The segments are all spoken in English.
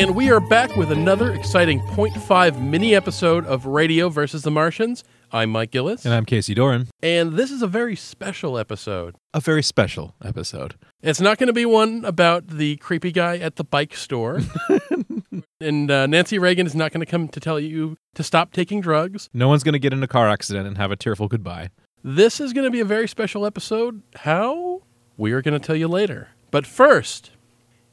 And we are back with another exciting 0.5 mini episode of Radio versus the Martians. I'm Mike Gillis. And I'm Casey Doran. And this is a very special episode. A very special episode. It's not going to be one about the creepy guy at the bike store. and uh, Nancy Reagan is not going to come to tell you to stop taking drugs. No one's going to get in a car accident and have a tearful goodbye. This is going to be a very special episode. How? We are going to tell you later. But first,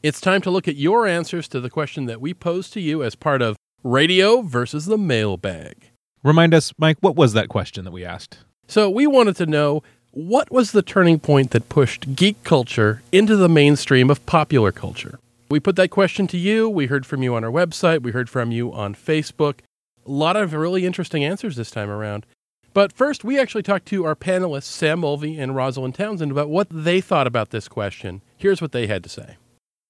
it's time to look at your answers to the question that we posed to you as part of Radio versus the Mailbag. Remind us, Mike, what was that question that we asked? So, we wanted to know what was the turning point that pushed geek culture into the mainstream of popular culture? We put that question to you. We heard from you on our website. We heard from you on Facebook. A lot of really interesting answers this time around. But first, we actually talked to our panelists, Sam Mulvey and Rosalind Townsend, about what they thought about this question. Here's what they had to say.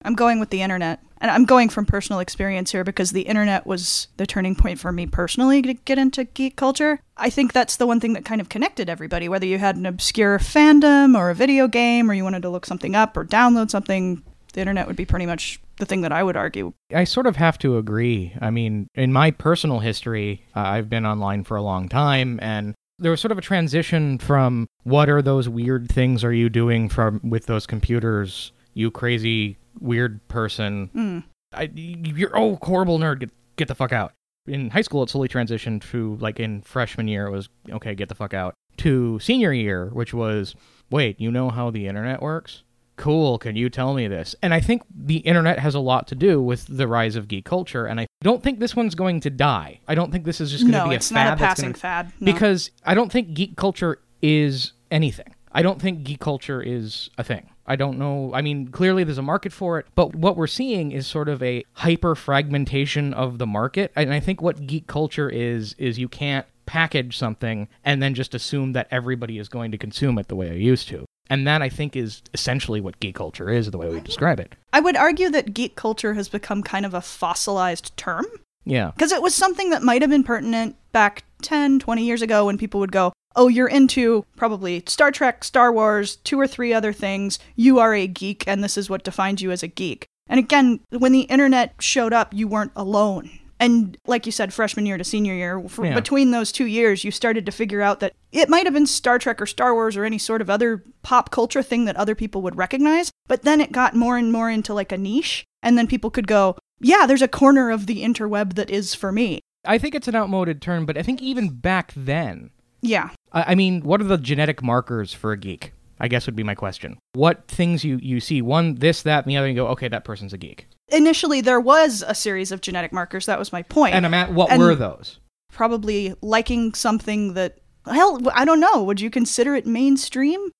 I'm going with the internet. And I'm going from personal experience here because the internet was the turning point for me personally to get into geek culture. I think that's the one thing that kind of connected everybody, whether you had an obscure fandom or a video game or you wanted to look something up or download something, the internet would be pretty much the thing that I would argue. I sort of have to agree. I mean, in my personal history, uh, I've been online for a long time and there was sort of a transition from what are those weird things are you doing from with those computers, you crazy weird person. Mm. I, you're oh horrible nerd. Get get the fuck out. In high school, it slowly transitioned to like in freshman year, it was okay, get the fuck out. To senior year, which was wait, you know how the internet works? Cool, can you tell me this? And I think the internet has a lot to do with the rise of geek culture, and I don't think this one's going to die. I don't think this is just going to no, be a it's fad. not a passing gonna- fad. No. because I don't think geek culture is anything. I don't think geek culture is a thing. I don't know. I mean, clearly there's a market for it, but what we're seeing is sort of a hyper fragmentation of the market. And I think what geek culture is is you can't package something and then just assume that everybody is going to consume it the way I used to. And that I think is essentially what geek culture is, the way we describe it. I would argue that geek culture has become kind of a fossilized term Yeah. because it was something that might have been pertinent back 10, 20 years ago when people would go, Oh, you're into probably Star Trek, Star Wars, two or three other things. You are a geek, and this is what defines you as a geek. And again, when the internet showed up, you weren't alone. And like you said, freshman year to senior year, for, Yeah. between those two years, you started to figure out that it might have been Star Trek or Star Wars or any sort of other pop culture thing that other people would recognize. But then it got more and more into like a niche. And then people could go, yeah, there's a corner of the interweb that is for me. I think it's an outmoded term, but I think even back then, Yeah. I I mean, what are the genetic markers for a geek? I guess would be my question. What things you, you see, one, this, that, and the other, and you go, okay, that person's a geek. Initially, there was a series of genetic markers. That was my point. And I'm at, what And- were those? Probably liking something that, hell, I don't know. Would you consider it mainstream?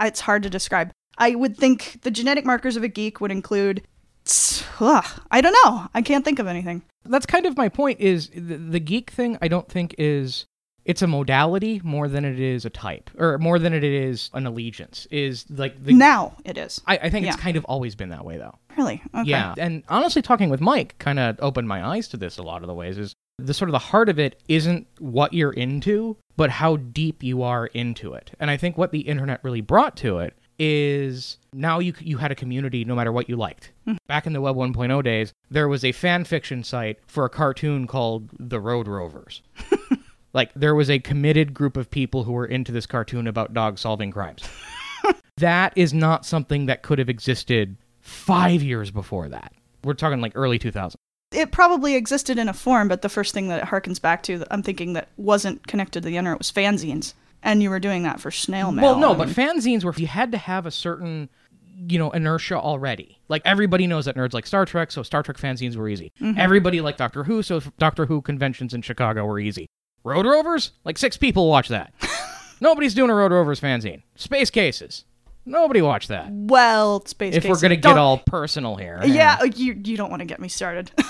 It's hard to describe. I would think the genetic markers of a geek would include. Ugh, I don't know. I can't think of anything. That's kind of my point is the, the geek thing I don't think is it's a modality more than it is a type or more than it is an allegiance is like the now it is. I, I think it's kind of always been that way though. Really? Okay. Yeah. And honestly, talking with Mike kind of opened my eyes to this a lot of the ways. Is the sort of the heart of it isn't what you're into, but how deep you are into it. And I think what the internet really brought to it is now you you had a community no matter what you liked. Mm-hmm. Back in the Web 1.0 days, there was a fan fiction site for a cartoon called The Road Rovers. like there was a committed group of people who were into this cartoon about dogs solving crimes. that is not something that could have existed five years before that. We're talking like early 2000s. It probably existed in a form, but the first thing that it harkens back to that I'm thinking that wasn't connected to the internet was fanzines. And you were doing that for snail mail. Well, no, I but fanzines were you had to have a certain, you know, inertia already. Like everybody knows that nerds like Star Trek, so Star Trek fanzines were easy. Mm-hmm. Everybody liked Doctor Who, so Doctor Who conventions in Chicago were easy. Road Rovers, like six people watch that. Nobody's doing a Road Rovers fanzine. Space Cases, nobody watched that. well, space. Cases. If we're gonna get all personal here, yeah, oh, you you don't want to get me started.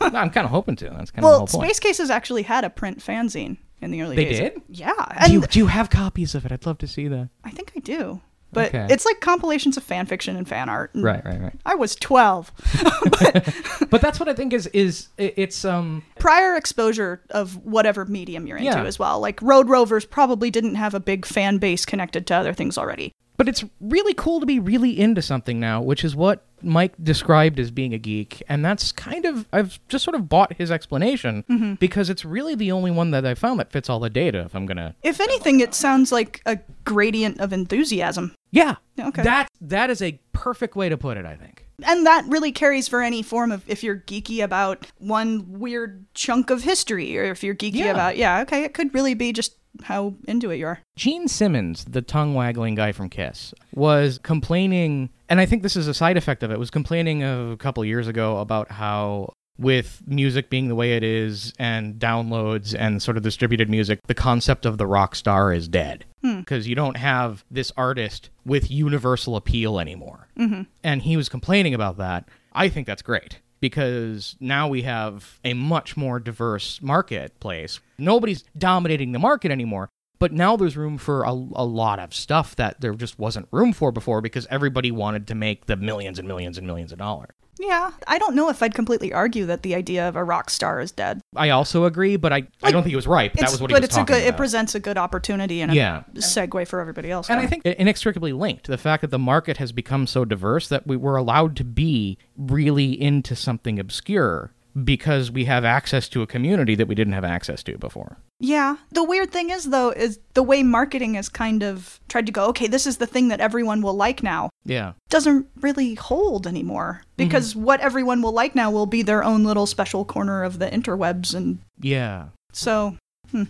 No, I'm kind of hoping to. That's kind of the well, whole point. Space Cases actually had a print fanzine in the early They days. They did? Yeah, do, you, do you have copies of it? I'd love to see that. I think I do. But Okay. it's like compilations of fan fiction and fan art. and Right, right, right. I was 12. But that's what I think is is it's um Prior exposure of whatever medium you're into Yeah. as well. Like Road Rovers probably didn't have a big fan base connected to other things already. But it's really cool to be really into something now, which is what Mike described as being a geek. And that's kind of, I've just sort of bought his explanation mm-hmm. because it's really the only one that I found that fits all the data, if I'm to. If anything, it sounds like a gradient of enthusiasm. Yeah. Okay. That, that is a perfect way to put it, I think. And that really carries for any form of if you're geeky about one weird chunk of history or if you're geeky Yeah. about, yeah, okay, it could really be just how into it you are. Gene Simmons, the tongue waggling guy from Kiss, was complaining, and I think this is a side effect of it, was complaining a couple years ago about how with music being the way it is and downloads and sort of distributed music, the concept of the rock star is dead. Because you don't have this artist with universal appeal anymore. Mm-hmm. And he was complaining about that. I think that's great because now we have a much more diverse marketplace. Nobody's dominating the market anymore, but now there's room for a, a lot of stuff that there just wasn't room for before because everybody wanted to make the millions and millions and millions of dollars. Yeah, I don't know if I'd completely argue that the idea of a rock star is dead. I also agree, but I, I don't think he was right. But that was what he was it's a talking good. It presents a good opportunity and a Yeah. segue for everybody else. And I think inextricably linked to the fact that the market has become so diverse that we were allowed to be really into something obscure because we have access to a community that we didn't have access to before. Yeah. The weird thing is, though, is the way marketing has kind of tried to go, okay, this is the thing that everyone will like now, Yeah. doesn't really hold anymore. Because mm-hmm. what everyone will like now will be their own little special corner of the interwebs. And Yeah. so, hmm.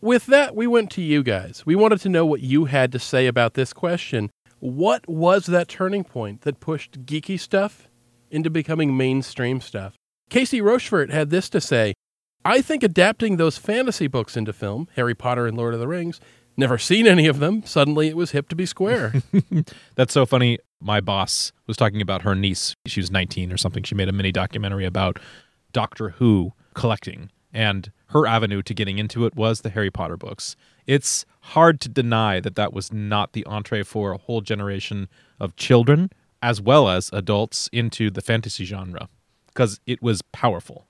With that, we went to you guys. We wanted to know what you had to say about this question. What was that turning point that pushed geeky stuff into becoming mainstream stuff? Casey Rochefort had this to say I think adapting those fantasy books into film, Harry Potter and Lord of the Rings, never seen any of them, suddenly it was hip to be square. That's so funny. My boss was talking about her niece. She was 19 or something. She made a mini documentary about Doctor Who collecting, and her avenue to getting into it was the Harry Potter books. It's hard to deny that that was not the entree for a whole generation of children as well as adults into the fantasy genre because it was powerful.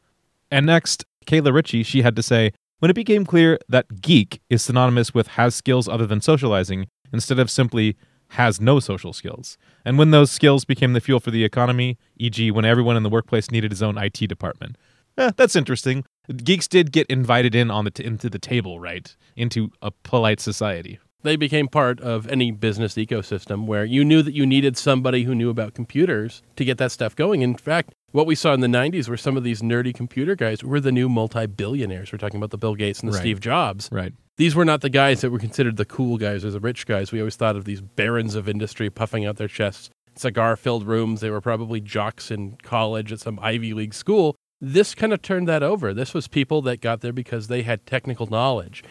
And next, Kayla Ritchie, she had to say, when it became clear that geek is synonymous with has skills other than socializing, instead of simply has no social skills. And when those skills became the fuel for the economy, e.g., when everyone in the workplace needed his own IT department. Eh, that's interesting. Geeks did get invited in on the t- into the table, right? Into a polite society. they became part of any business ecosystem where you knew that you needed somebody who knew about computers to get that stuff going. In fact, what we saw in the 90s were some of these nerdy computer guys were the new multi-billionaires. We're talking about the Bill Gates and the Right. Steve Jobs. Right. These were not the guys that were considered the cool guys or the rich guys. We always thought of these barons of industry puffing out their chests, cigar-filled rooms. They were probably jocks in college at some Ivy League school. This kind of turned that over. This was people that got there because they had technical knowledge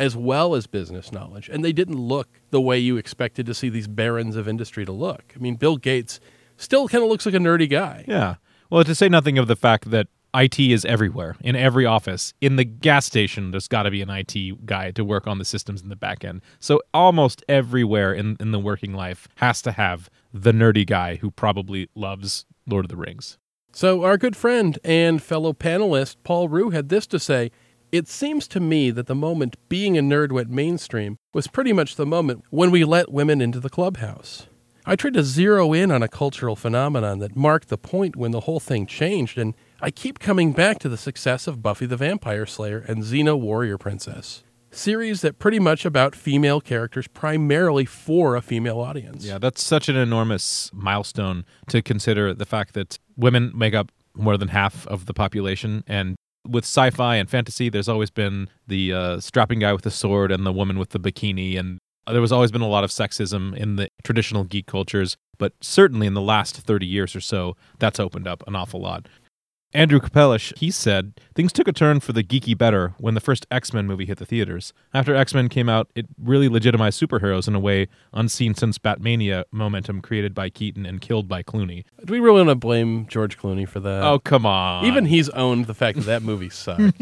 as well as business knowledge. And they didn't look the way you expected to see these barons of industry to look. I mean, Bill Gates still kind of looks like a nerdy guy. Yeah. Well, to say nothing of the fact that IT is everywhere, in every office. In the gas station, there's got to be an IT guy to work on the systems in the back end. So almost everywhere in, in the working life has to have the nerdy guy who probably loves Lord of the Rings. So, our good friend and fellow panelist Paul Rue had this to say It seems to me that the moment being a nerd went mainstream was pretty much the moment when we let women into the clubhouse. I tried to zero in on a cultural phenomenon that marked the point when the whole thing changed, and I keep coming back to the success of Buffy the Vampire Slayer and Xena Warrior Princess. Series that pretty much about female characters primarily for a female audience. Yeah, that's such an enormous milestone to consider the fact that women make up more than half of the population. And with sci fi and fantasy, there's always been the uh, strapping guy with the sword and the woman with the bikini. And there was always been a lot of sexism in the traditional geek cultures. But certainly in the last 30 years or so, that's opened up an awful lot. Andrew Kapelish, he said, things took a turn for the geeky better when the first X Men movie hit the theaters. After X Men came out, it really legitimized superheroes in a way unseen since Batmania momentum created by Keaton and killed by Clooney. Do we really want to blame George Clooney for that? oh, come on. Even he's owned the fact that that movie sucked.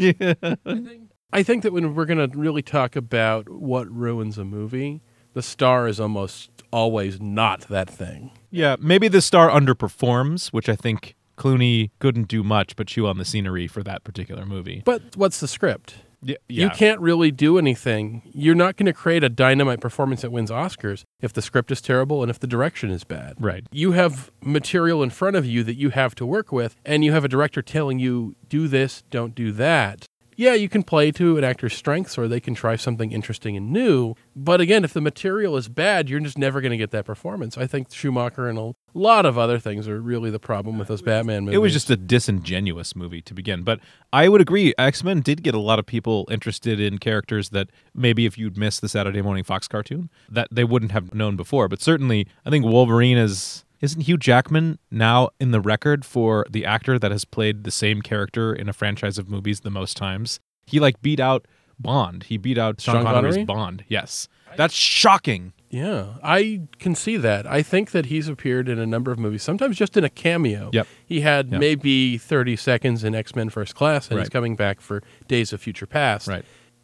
I think that when we're going to really talk about what ruins a movie, the star is almost always not that thing. Yeah, maybe the star underperforms, which I think Clooney couldn't do much but chew on the scenery for that particular movie. But what's the script? Yeah, You can't really do anything. You're not going to create a dynamite performance that wins Oscars if the script is terrible and if the direction is bad. Right. You have material in front of you that you have to work with, and you have a director telling you, do this, don't do that. Yeah, you can play to an actor's strengths or they can try something interesting and new. But again, if the material is bad, you're just never going to get that performance. I think Schumacher and a lot of other things are really the problem with those Batman movies. It was just a disingenuous movie to begin. But I would agree, X Men did get a lot of people interested in characters that maybe if you'd missed the Saturday morning Fox cartoon, that they wouldn't have known before. But certainly, I think Wolverine is. Isn't Hugh Jackman now in the record for the actor that has played the same character in a franchise of movies the most times? He like beat out Bond. He beat out Sean, Sean Connery's Connery? Bond. Yes. That's shocking. Yeah, I can see that. I think that he's appeared in a number of movies, sometimes just in a cameo. Yep. He had Yep. maybe 30 seconds in X Men First Class, and he's coming back for Days of Future Past. Right.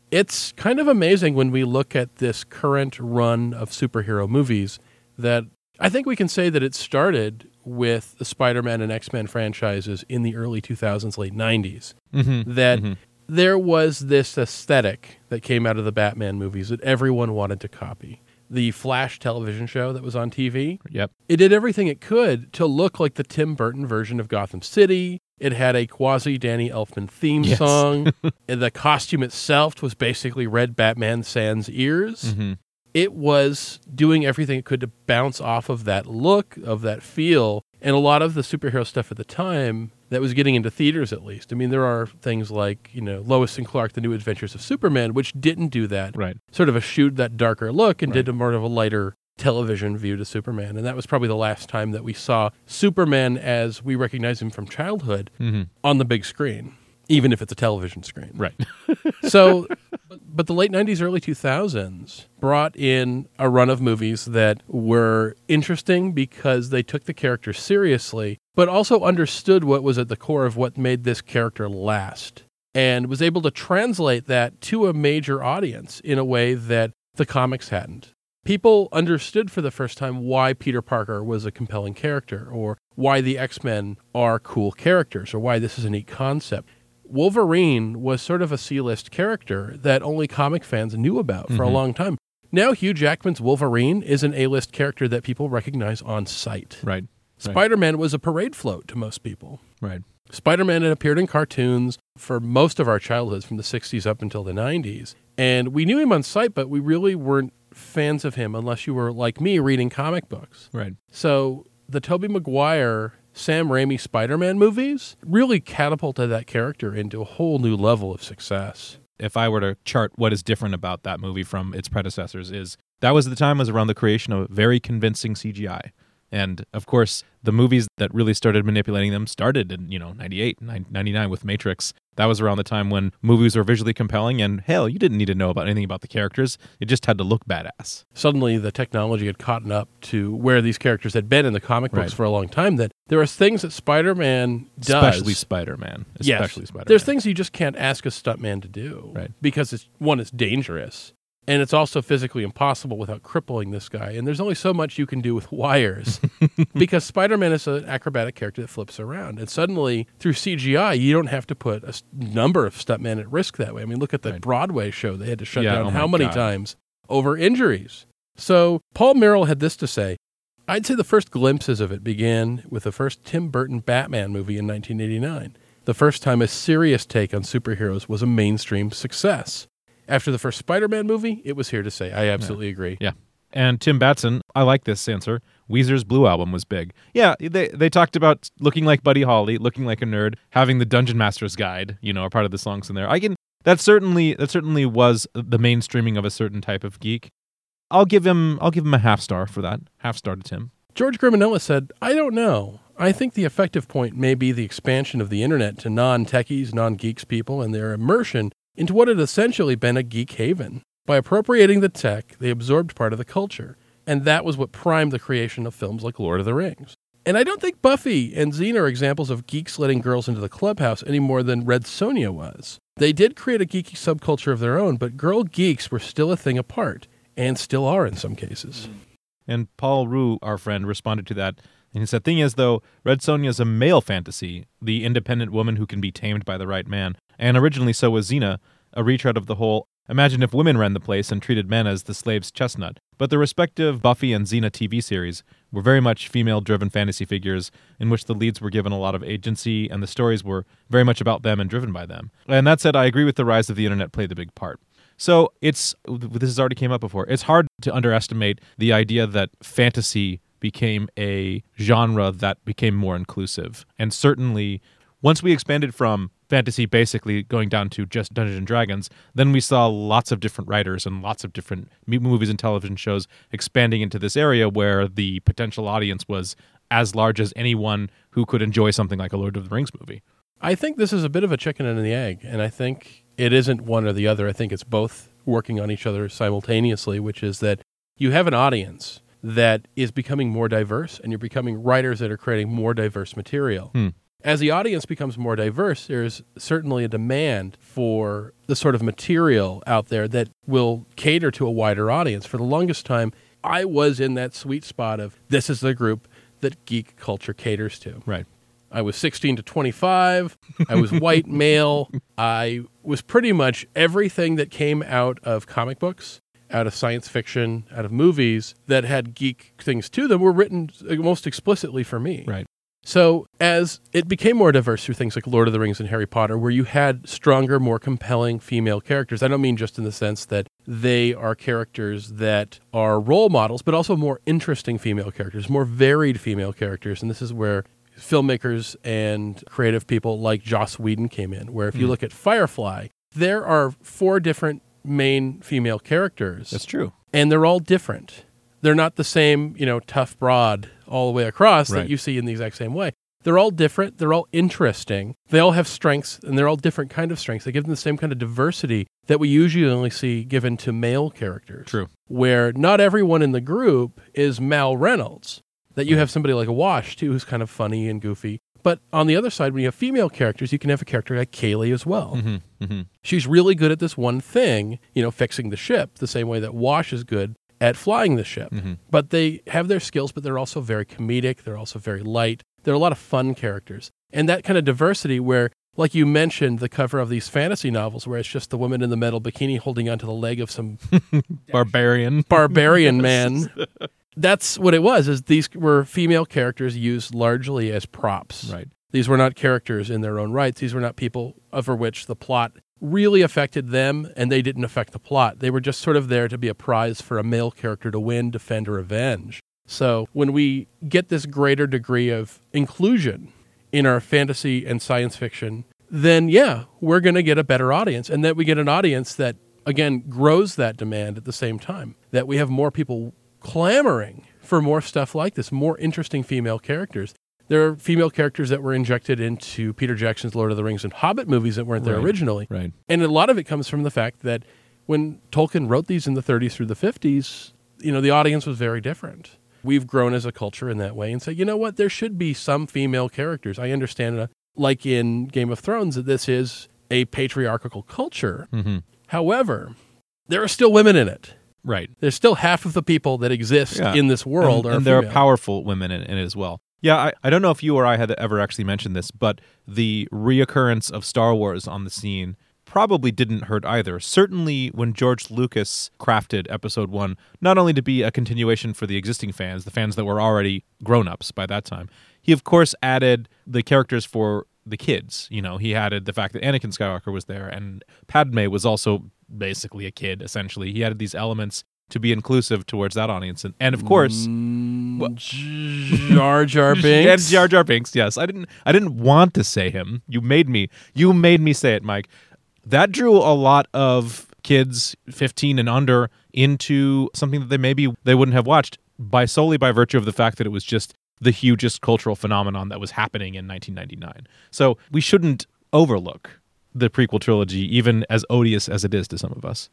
It's kind of amazing when we look at this current run of superhero movies that I think we can say that it started with the Spider Man and X Men franchises in the early 2000s, late 90s. Mm-hmm. That there was this aesthetic that came out of the Batman movies that everyone wanted to copy. The Flash television show that was on TV, Yep. it did everything it could to look like the Tim Burton version of Gotham City. It had a quasi Danny Elfman theme Yes. song. and the costume itself was basically Red Batman Sans ears. Mm-hmm. It was doing everything it could to bounce off of that look, of that feel. And a lot of the superhero stuff at the time that was getting into theaters, at least. I mean, there are things like, you know, Lois and Clark, The New Adventures of Superman, which didn't do that Right. sort of eschewed that darker look and Right. did a more of a lighter television view to Superman. And that was probably the last time that we saw Superman as we recognize him from childhood Mm-hmm. on the big screen, even if it's a television screen. Right. So, but, the late 90s, early 2000s brought in a run of movies that were interesting because they took the character seriously, but also understood what was at the core of what made this character last and was able to translate that to a major audience in a way that the comics hadn't. People understood for the first time why Peter Parker was a compelling character, or why the X Men are cool characters, or why this is a neat concept. Wolverine was sort of a C list character that only comic fans knew about for a Mhm. long time. Now, Hugh Jackman's Wolverine is an A list character that people recognize on sight. Right. Right. Spider Man was a parade float to most people. Right. Spider Man had appeared in cartoons for most of our childhoods from the 60s up until the 90s. And we knew him on sight, but we really weren't fans of him unless you were like me reading comic books. Right. So the Tobey Maguire, Sam Raimi Spider Man movies really catapulted that character into a whole new level of success. if I were to chart what is different about that movie from its predecessors is that was the time was around the creation of very convincing CGI. And of course, the movies that really started manipulating them started in, you know, 98, 99 with Matrix. That was around the time when movies were visually compelling and hell, you didn't need to know about anything about the characters. It just had to look badass. Suddenly, the technology had caught up to where these characters had been in the comic books Right. for a long time. That there are things that Spider Man does. Especially Spider-Man. Yes. Especially Spider-Man. There's things you just can't ask a stuntman to do. Right. Because it's one, it's dangerous. And it's also physically impossible without crippling this guy. And there's only so much you can do with wires because Spider Man is an acrobatic character that flips around. And suddenly, through CGI, you don't have to put a number of stuntmen at risk that way. I mean, look at the Right. Broadway show they had to shut Yeah, down oh how many God. times over injuries. So, Paul Merrill had this to say I'd say the first glimpses of it began with the first Tim Burton Batman movie in 1989. The first time a serious take on superheroes was a mainstream success. After the first Spider Man movie, it was here to say. I absolutely agree. Yeah. And Tim Batson, I like this answer. Weezer's Blue album was big. Yeah, they they talked about looking like Buddy Holly, looking like a nerd, having the Dungeon Master's Guide, you know, are part of the songs in there. I can that certainly that certainly was the mainstreaming of a certain type of geek. I'll give him I'll give him a half star for that. Half star to Tim. George Grimanella said, I don't know. I think the effective point may be the expansion of the internet to non techies, non geeks people, and their immersion into what had essentially been a geek haven. By appropriating the tech, they absorbed part of the culture. And that was what primed the creation of films like Lord of the Rings. And I don't think Buffy and Xena are examples of geeks letting girls into the clubhouse any more than Red Sonja was. They did create a geeky subculture of their own, but girl geeks were still a thing apart, and still are in some cases. Mm. And Paul Rue, our friend, responded to that. And he said, Thing is, though, Red Sonja is a male fantasy, the independent woman who can be tamed by the right man. And originally so was Xena, a retread of the whole Imagine if women ran the place and treated men as the slave's chestnut. But the respective Buffy and Xena TV series were very much female driven fantasy figures in which the leads were given a lot of agency and the stories were very much about them and driven by them. And that said, I agree with the rise of the internet played a big part. So it's this has already came up before. It's hard to underestimate the idea that fantasy became a genre that became more inclusive. And certainly once we expanded from fantasy basically going down to just Dungeons and Dragons, then we saw lots of different writers and lots of different movies and television shows expanding into this area where the potential audience was as large as anyone who could enjoy something like a Lord of the Rings movie. I think this is a bit of a chicken and the egg, and I think it isn't one or the other. I think it's both working on each other simultaneously, which is that you have an audience that is becoming more diverse, and you're becoming writers that are creating more diverse material. Hmm. As the audience becomes more diverse, there's certainly a demand for the sort of material out there that will cater to a wider audience. For the longest time, I was in that sweet spot of this is the group that geek culture caters to. Right. I was 16 to 25. I was white male. I was pretty much everything that came out of comic books, out of science fiction, out of movies that had geek things to them were written most explicitly for me. Right. So, as it became more diverse through things like Lord of the Rings and Harry Potter, where you had stronger, more compelling female characters, I don't mean just in the sense that they are characters that are role models, but also more interesting female characters, more varied female characters. And this is where filmmakers and creative people like Joss Whedon came in, where if you Mm. look at Firefly, there are four different main female characters That's true. and they're all different. They're not the same, you know, tough broad all the way across Right. that you see in the exact same way. They're all different. They're all interesting. They all have strengths, and they're all different kind of strengths. They give them the same kind of diversity that we usually only see given to male characters. True. Where not everyone in the group is Mal Reynolds. That you have somebody like a Wash too, who's kind of funny and goofy. But on the other side, when you have female characters, you can have a character like Kaylee as well. Mm-hmm. Mm-hmm. She's really good at this one thing, you know, fixing the ship, the same way that Wash is good at flying the ship. Mm-hmm. But they have their skills, but they're also very comedic. They're also very light. They're a lot of fun characters. And that kind of diversity where, like you mentioned, the cover of these fantasy novels where it's just the woman in the metal bikini holding onto the leg of some Barbarian. barbarian man. That's what it was, is these were female characters used largely as props. Right. These were not characters in their own rights. These were not people over which the plot really affected them and they didn't affect the plot. They were just sort of there to be a prize for a male character to win, defend, or avenge. So when we get this greater degree of inclusion in our fantasy and science fiction, then yeah, we're going to get a better audience. And that we get an audience that, again, grows that demand at the same time. That we have more people clamoring for more stuff like this, more interesting female characters. There are female characters that were injected into Peter Jackson's Lord of the Rings and Hobbit movies that weren't there Right. originally. Right. And a lot of it comes from the fact that when Tolkien wrote these in the 30s through the 50s, you know, the audience was very different. We've grown as a culture in that way and say, you know what, there should be some female characters. I understand, uh, like in Game of Thrones, that this is a patriarchal culture. Mm-hmm. However, there are still women in it. Right. There's still half of the people that exist Yeah. in this world and, are and there are powerful women in, in it as well. Yeah, I, I don't know if you or I had ever actually mentioned this, but the reoccurrence of Star Wars on the scene probably didn't hurt either. Certainly, when George Lucas crafted Episode One, not only to be a continuation for the existing fans, the fans that were already grown ups by that time, he of course added the characters for the kids. You know, he added the fact that Anakin Skywalker was there, and Padme was also basically a kid. Essentially, he added these elements to be inclusive towards that audience, and, and of course. Mm, Jar Jar Yeah, Binks. Jar Jar Binks. Yes, I didn't. I didn't want to say him. You made me. You made me say it, Mike. That drew a lot of kids, fifteen and under, into something that they maybe they wouldn't have watched by solely by virtue of the fact that it was just the hugest cultural phenomenon that was happening in 1999. So we shouldn't overlook the prequel trilogy, even as odious as it is to some of us.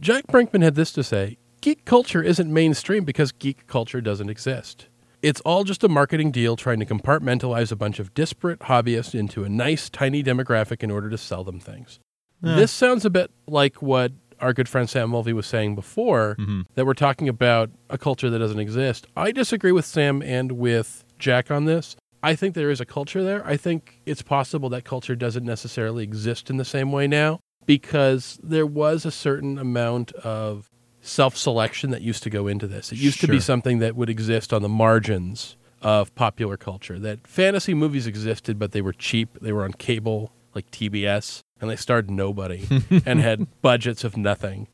Jack Brinkman had this to say Geek culture isn't mainstream because geek culture doesn't exist. It's all just a marketing deal trying to compartmentalize a bunch of disparate hobbyists into a nice, tiny demographic in order to sell them things. Yeah. This sounds a bit like what our good friend Sam Mulvey was saying before, mm-hmm. that we're talking about a culture that doesn't exist. I disagree with Sam and with Jack on this. I think there is a culture there. I think it's possible that culture doesn't necessarily exist in the same way now because there was a certain amount of self selection that used to go into this. It used to be something that would exist on the margins of popular culture. That fantasy movies existed, but they were cheap. They were on cable, like TBS, and they starred nobody and had budgets of nothing.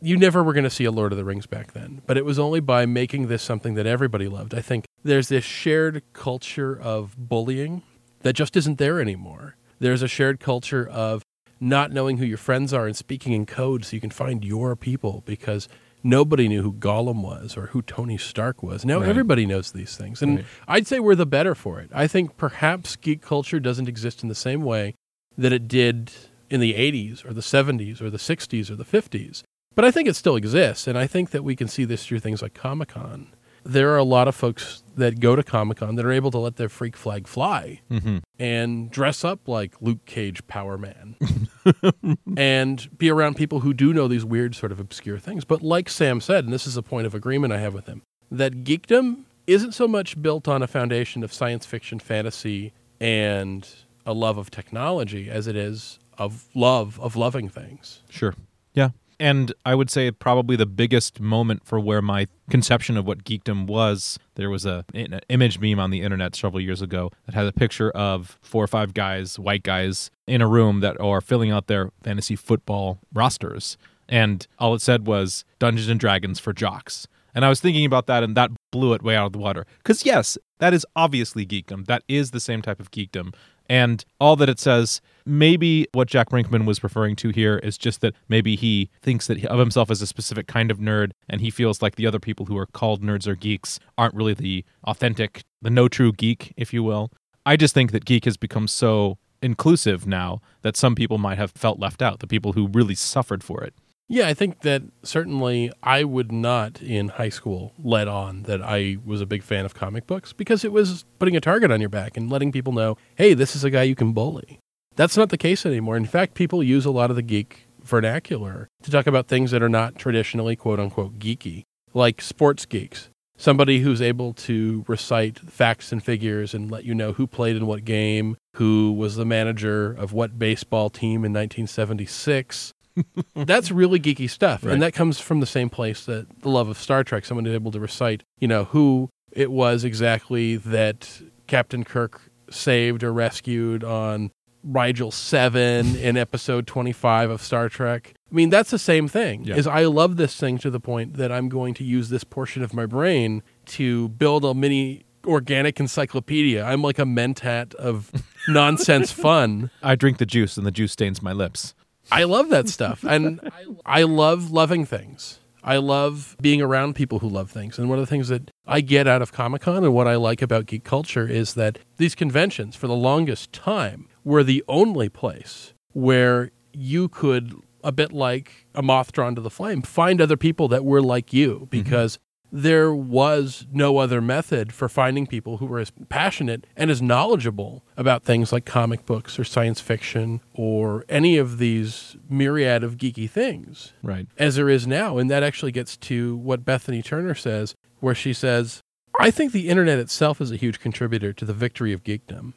You never were going to see a Lord of the Rings back then, but it was only by making this something that everybody loved. I think there's this shared culture of bullying that just isn't there anymore. There's a shared culture of not knowing who your friends are and speaking in code so you can find your people because nobody knew who Gollum was or who Tony Stark was. Now Right. everybody knows these things. And Right. I'd say we're the better for it. I think perhaps geek culture doesn't exist in the same way that it did in the 80s or the 70s or the 60s or the 50s. But I think it still exists. And I think that we can see this through things like Comic Con. There are a lot of folks that go to Comic Con that are able to let their freak flag fly Mm-hmm. and dress up like Luke Cage Power Man and be around people who do know these weird, sort of obscure things. But like Sam said, and this is a point of agreement I have with him, that geekdom isn't so much built on a foundation of science fiction, fantasy, and a love of technology as it is of love, of loving things. Sure. Yeah. And I would say probably the biggest moment for where my conception of what geekdom was, there was a an image meme on the internet several years ago that had a picture of four or five guys, white guys, in a room that are filling out their fantasy football rosters. And all it said was Dungeons and Dragons for jocks. And I was thinking about that, and that blew it way out of the water. Because, yes, that is obviously geekdom. That is the same type of geekdom. And all that it says, maybe what Jack Brinkman was referring to here is just that maybe he thinks that of himself as a specific kind of nerd, and he feels like the other people who are called nerds or geeks aren't really the authentic, the no true geek, if you will. I just think that geek has become so inclusive now that some people might have felt left out, the people who really suffered for it. Yeah, I think that certainly I would not in high school let on that I was a big fan of comic books because it was putting a target on your back and letting people know, hey, this is a guy you can bully. That's not the case anymore. In fact, people use a lot of the geek vernacular to talk about things that are not traditionally quote unquote geeky, like sports geeks. Somebody who's able to recite facts and figures and let you know who played in what game, who was the manager of what baseball team in 1976, that's really geeky stuff. Right. And that comes from the same place that the love of Star Trek, someone who's able to recite, you know, who it was exactly that Captain Kirk saved or rescued on Rigel 7 in episode 25 of Star Trek. I mean, that's the same thing. Yeah. Is I love this thing to the point that I'm going to use this portion of my brain to build a mini organic encyclopedia. I'm like a mentat of nonsense fun. I drink the juice, and the juice stains my lips. I love that stuff. And I love loving things. I love being around people who love things. And one of the things that I get out of Comic Con and what I like about geek culture is that these conventions, for the longest time, were the only place where you could, a bit like a moth drawn to the flame, find other people that were like you mm-hmm. because there was no other method for finding people who were as passionate and as knowledgeable about things like comic books or science fiction or any of these myriad of geeky things Right. as there is now. And that actually gets to what Bethany Turner says, where she says, I think the internet itself is a huge contributor to the victory of geekdom.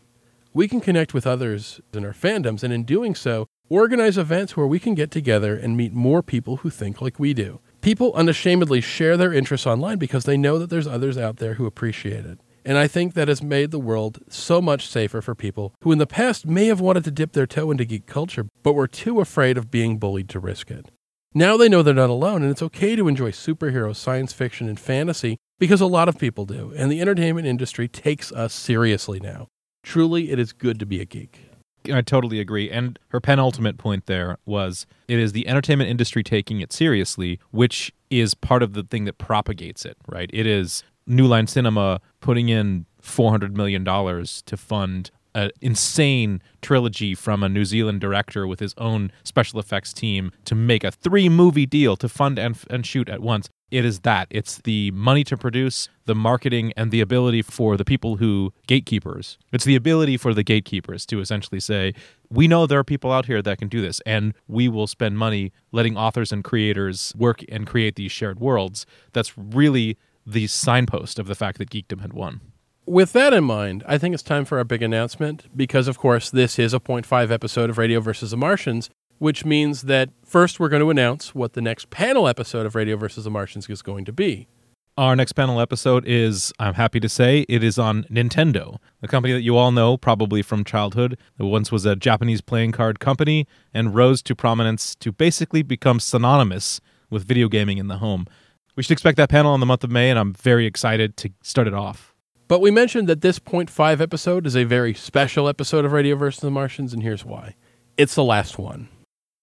We can connect with others in our fandoms, and in doing so, organize events where we can get together and meet more people who think like we do. People unashamedly share their interests online because they know that there's others out there who appreciate it. And I think that has made the world so much safer for people who in the past may have wanted to dip their toe into geek culture, but were too afraid of being bullied to risk it. Now they know they're not alone, and it's okay to enjoy superheroes, science fiction, and fantasy because a lot of people do, and the entertainment industry takes us seriously now. Truly, it is good to be a geek. I totally agree. And her penultimate point there was it is the entertainment industry taking it seriously, which is part of the thing that propagates it, right? It is New Line Cinema putting in $400 million to fund an insane trilogy from a New Zealand director with his own special effects team to make a three movie deal to fund and, and shoot at once. It is that. It's the money to produce, the marketing, and the ability for the people who gatekeepers. It's the ability for the gatekeepers to essentially say, we know there are people out here that can do this, and we will spend money letting authors and creators work and create these shared worlds. That's really the signpost of the fact that geekdom had won. With that in mind, I think it's time for our big announcement because, of course, this is a 0.5 episode of Radio versus the Martians, which means that first we're going to announce what the next panel episode of Radio versus the Martians is going to be. Our next panel episode is, I'm happy to say, it is on Nintendo, the company that you all know probably from childhood. that once was a Japanese playing card company and rose to prominence to basically become synonymous with video gaming in the home. We should expect that panel in the month of May, and I'm very excited to start it off. But we mentioned that this 0.5 episode is a very special episode of Radio versus the Martians, and here's why. It's the last one.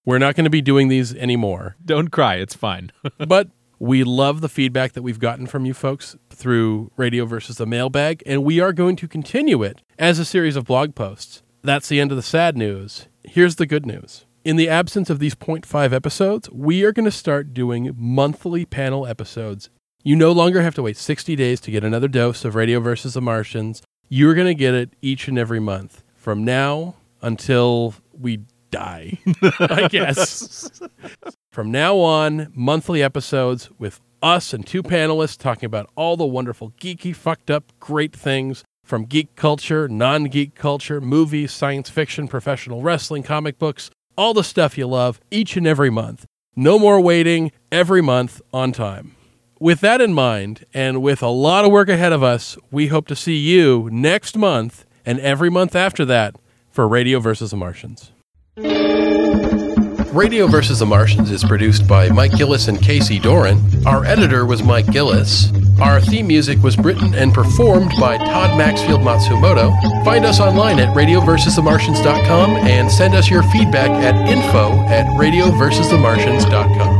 We're not going to be doing these anymore. Don't cry, it's fine. but we love the feedback that we've gotten from you folks through Radio versus the Mailbag, and we are going to continue it as a series of blog posts. That's the end of the sad news. Here's the good news. In the absence of these 0.5 episodes, we are going to start doing monthly panel episodes you no longer have to wait 60 days to get another dose of Radio versus the Martians. You're going to get it each and every month from now until we die, I guess. from now on, monthly episodes with us and two panelists talking about all the wonderful, geeky, fucked up, great things from geek culture, non geek culture, movies, science fiction, professional wrestling, comic books, all the stuff you love each and every month. No more waiting, every month on time with that in mind, and with a lot of work ahead of us, we hope to see you next month and every month after that for Radio versus the Martians. Radio versus the Martians is produced by Mike Gillis and Casey Doran. Our editor was Mike Gillis. Our theme music was written and performed by Todd Maxfield Matsumoto. Find us online at radioversusthemartians.com and send us your feedback at info at radioversusthemartians.com.